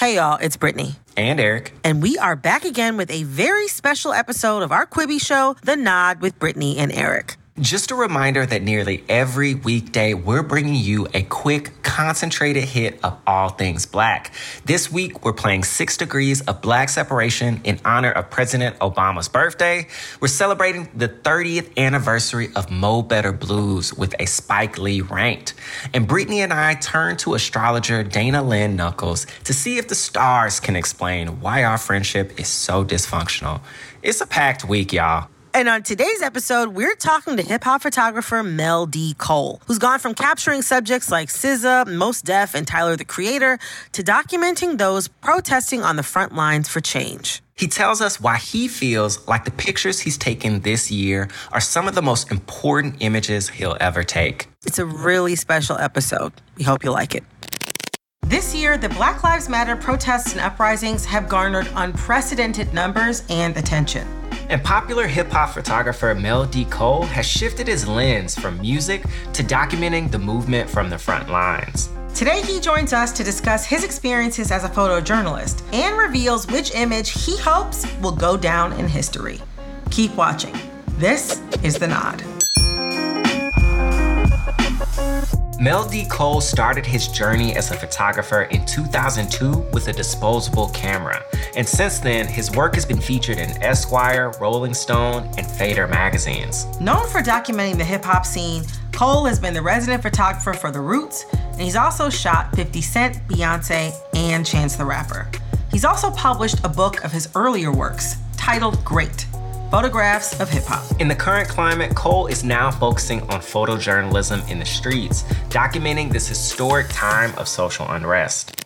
Hey, y'all, it's Brittany. And Eric. And we are back again with a very special episode of our Quibi show, The Nod with Brittany and Eric. Just a reminder that nearly every weekday, we're bringing you a quick, concentrated hit of all things black. This week, we're playing Six Degrees of Black Separation in honor of President Obama's birthday. We're celebrating the 30th anniversary of Mo Better Blues with a Spike Lee ranked. And Brittany and I turn to astrologer Dana Lynn Knuckles to see if the stars can explain why our friendship is so dysfunctional. It's a packed week, y'all. And on today's episode, we're talking to hip hop photographer Mel D. Cole, who's gone from capturing subjects like SZA, Mos Def, and Tyler the Creator to documenting those protesting on the front lines for change. He tells us why he feels like the pictures he's taken this year are some of the most important images he'll ever take. It's a really special episode. We hope you like it. This year, the Black Lives Matter protests and uprisings have garnered unprecedented numbers and attention. And popular hip hop photographer Mel D. Cole has shifted his lens from music to documenting the movement from the front lines. Today, he joins us to discuss his experiences as a photojournalist and reveals which image he hopes will go down in history. Keep watching. This is The Nod. Mel D. Cole started his journey as a photographer in 2002 with a disposable camera. And since then, his work has been featured in Esquire, Rolling Stone, and Fader magazines. Known for documenting the hip hop scene, Cole has been the resident photographer for The Roots, and he's also shot 50 Cent, Beyonce, and Chance the Rapper. He's also published a book of his earlier works titled Great photographs of hip hop. In the current climate, Cole is now focusing on photojournalism in the streets, documenting this historic time of social unrest.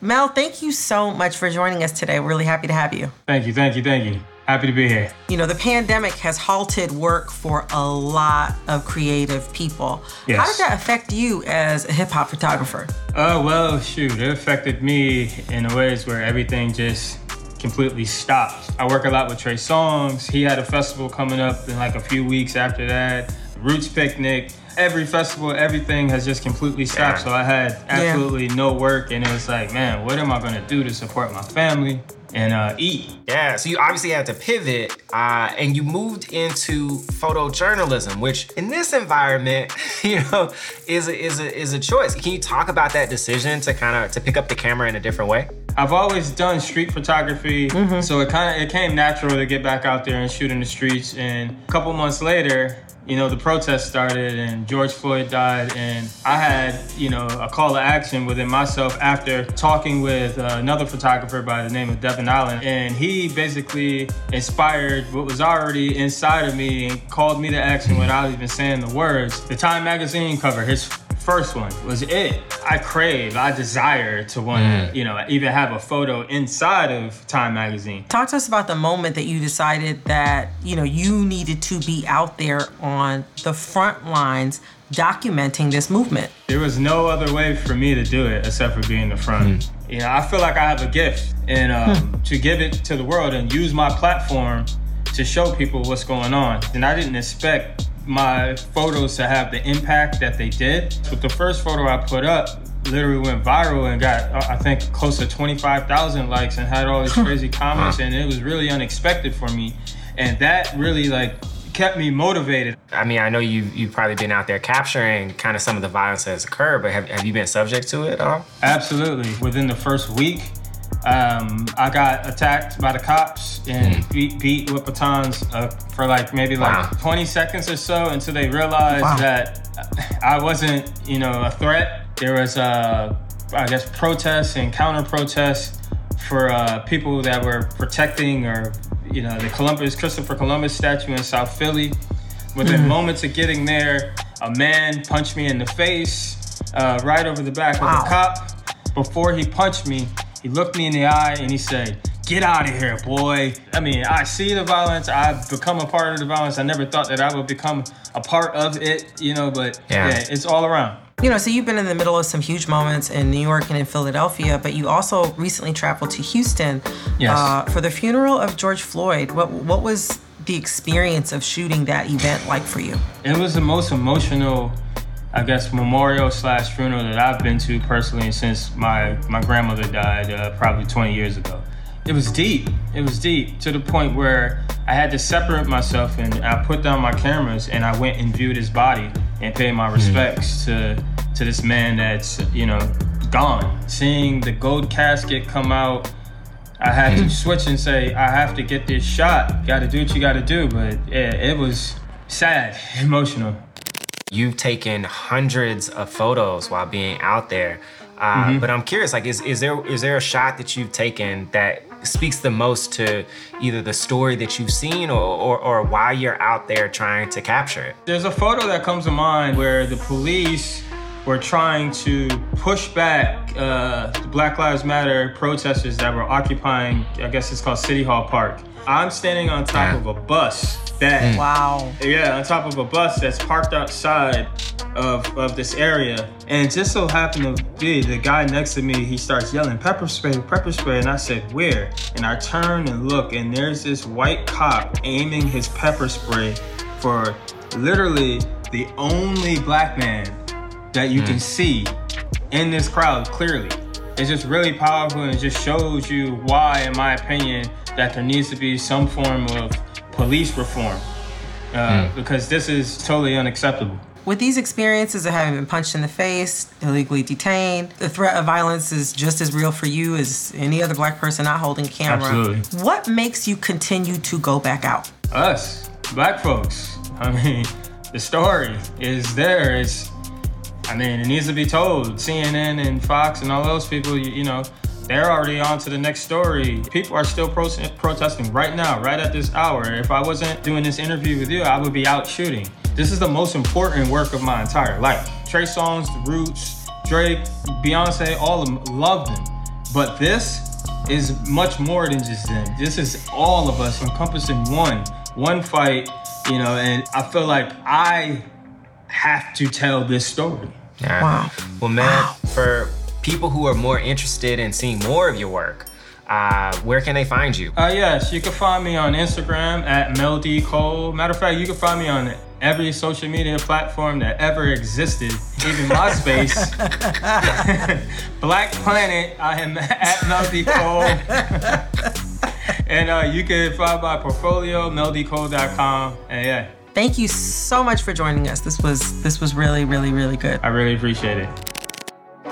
Mel, thank you so much for joining us today. We're really happy to have you. Thank you, thank you, thank you. Happy to be here. You know, the pandemic has halted work for a lot of creative people. Yes. How did that affect you as a hip hop photographer? Oh, well, shoot, it affected me in ways where everything just completely stopped. I work a lot with Trey Songz. He had a festival coming up in like a few weeks after that. Roots Picnic. Every festival, everything has just completely stopped. So I had absolutely yeah. no work, and it was like, man, what am I gonna do to support my family? And uh, eat. Yeah, so you obviously had to pivot uh, and you moved into photojournalism, which in this environment, you know, is a, is a, is a choice. Can you talk about that decision to kind of to pick up the camera in a different way? I've always done street photography, mm-hmm. so it kind of it came natural to get back out there and shoot in the streets. And a couple months later, you know, the protests started and George Floyd died, and I had, you know, a call to action within myself after talking with uh, another photographer by the name of Devin Allen, and he basically inspired what was already inside of me and called me to action without even saying the words. The Time magazine cover, his first one was it. I crave, I desire to want to, mm. you know, even have a photo inside of Time magazine. Talk to us about the moment that you decided that, you know, you needed to be out there on the front lines documenting this movement. There was no other way for me to do it except for being the front. Mm. You know, I feel like I have a gift and um, hmm. to give it to the world and use my platform to show people what's going on. And I didn't expect my photos to have the impact that they did. But the first photo I put up literally went viral and got uh, I think close to 25,000 likes and had all these crazy comments and it was really unexpected for me. And that really like kept me motivated. I mean, I know you've, you've probably been out there capturing kind of some of the violence that's occurred, but have, have you been subject to it at all? Absolutely. Within the first week, um, I got attacked by the cops and mm. beat, beat with batons uh, for like maybe like wow. 20 seconds or so until they realized wow. that I wasn't, you know, a threat. There was, uh, I guess, protests and counter protests for uh, people that were protecting or, you know, the Columbus, Christopher Columbus statue in South Philly. Within mm. moments of getting there, a man punched me in the face uh, right over the back wow. of a cop. Before he punched me, he looked me in the eye and he said, Get out of here, boy. I mean, I see the violence. I've become a part of the violence. I never thought that I would become a part of it, you know, but yeah, yeah it's all around. You know, so you've been in the middle of some huge moments in New York and in Philadelphia, but you also recently traveled to Houston yes. uh, for the funeral of George Floyd. What what was the experience of shooting that event like for you? It was the most emotional I guess, memorial slash funeral that I've been to personally since my, my grandmother died uh, probably 20 years ago. It was deep. It was deep to the point where I had to separate myself and I put down my cameras and I went and viewed his body and paid my hmm. respects mm. to to this man that's you know gone. Seeing the gold casket come out, I had to hmm. switch and say I have to get this shot. Got to do what you got to do. But yeah, it was sad, emotional. You've taken hundreds of photos while being out there. Uh, mm-hmm. But I'm curious, like, is, is there is there a shot that you've taken that speaks the most to either the story that you've seen or, or, or why you're out there trying to capture it? There's a photo that comes to mind where the police were trying to push back uh, the Black Lives Matter protesters that were occupying, I guess it's called City Hall Park. I'm standing on top yeah. of a bus that, mm. wow, yeah, on top of a bus that's parked outside of, of this area. And just so happened to be the guy next to me, he starts yelling, pepper spray, pepper spray. And I said, where? And I turn and look, and there's this white cop aiming his pepper spray for literally the only black man that you mm. can see in this crowd clearly. It's just really powerful and it just shows you why, in my opinion, that there needs to be some form of police reform. Uh, mm. Because this is totally unacceptable. With these experiences of having been punched in the face, illegally detained, the threat of violence is just as real for you as any other black person not holding camera. Absolutely. What makes you continue to go back out? Us, black folks. I mean, the story is there. It's I mean, it needs to be told. CNN and Fox and all those people, you, you know, they're already on to the next story. People are still pro- protesting right now, right at this hour. If I wasn't doing this interview with you, I would be out shooting. This is the most important work of my entire life. Trey Songz, The Roots, Drake, Beyonce, all of them, love them. But this is much more than just them. This is all of us encompassing one, one fight, you know, and I feel like I have to tell this story. Yeah. Wow. Well, man, wow. for people who are more interested in seeing more of your work, uh, where can they find you? Uh, yes, you can find me on Instagram at Mel D. Cole. Matter of fact, you can find me on every social media platform that ever existed, even MySpace. Black Planet, I am at Mel D. Cole. and uh, you can find my portfolio, meldcole.com. And yeah. Thank you so much for joining us. This was this was really really really good. I really appreciate it.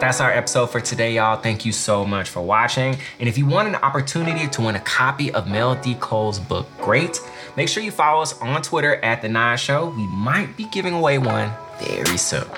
That's our episode for today, y'all. Thank you so much for watching. And if you want an opportunity to win a copy of Mel D. Cole's book, Great, make sure you follow us on Twitter at The Nine Show. We might be giving away one very soon.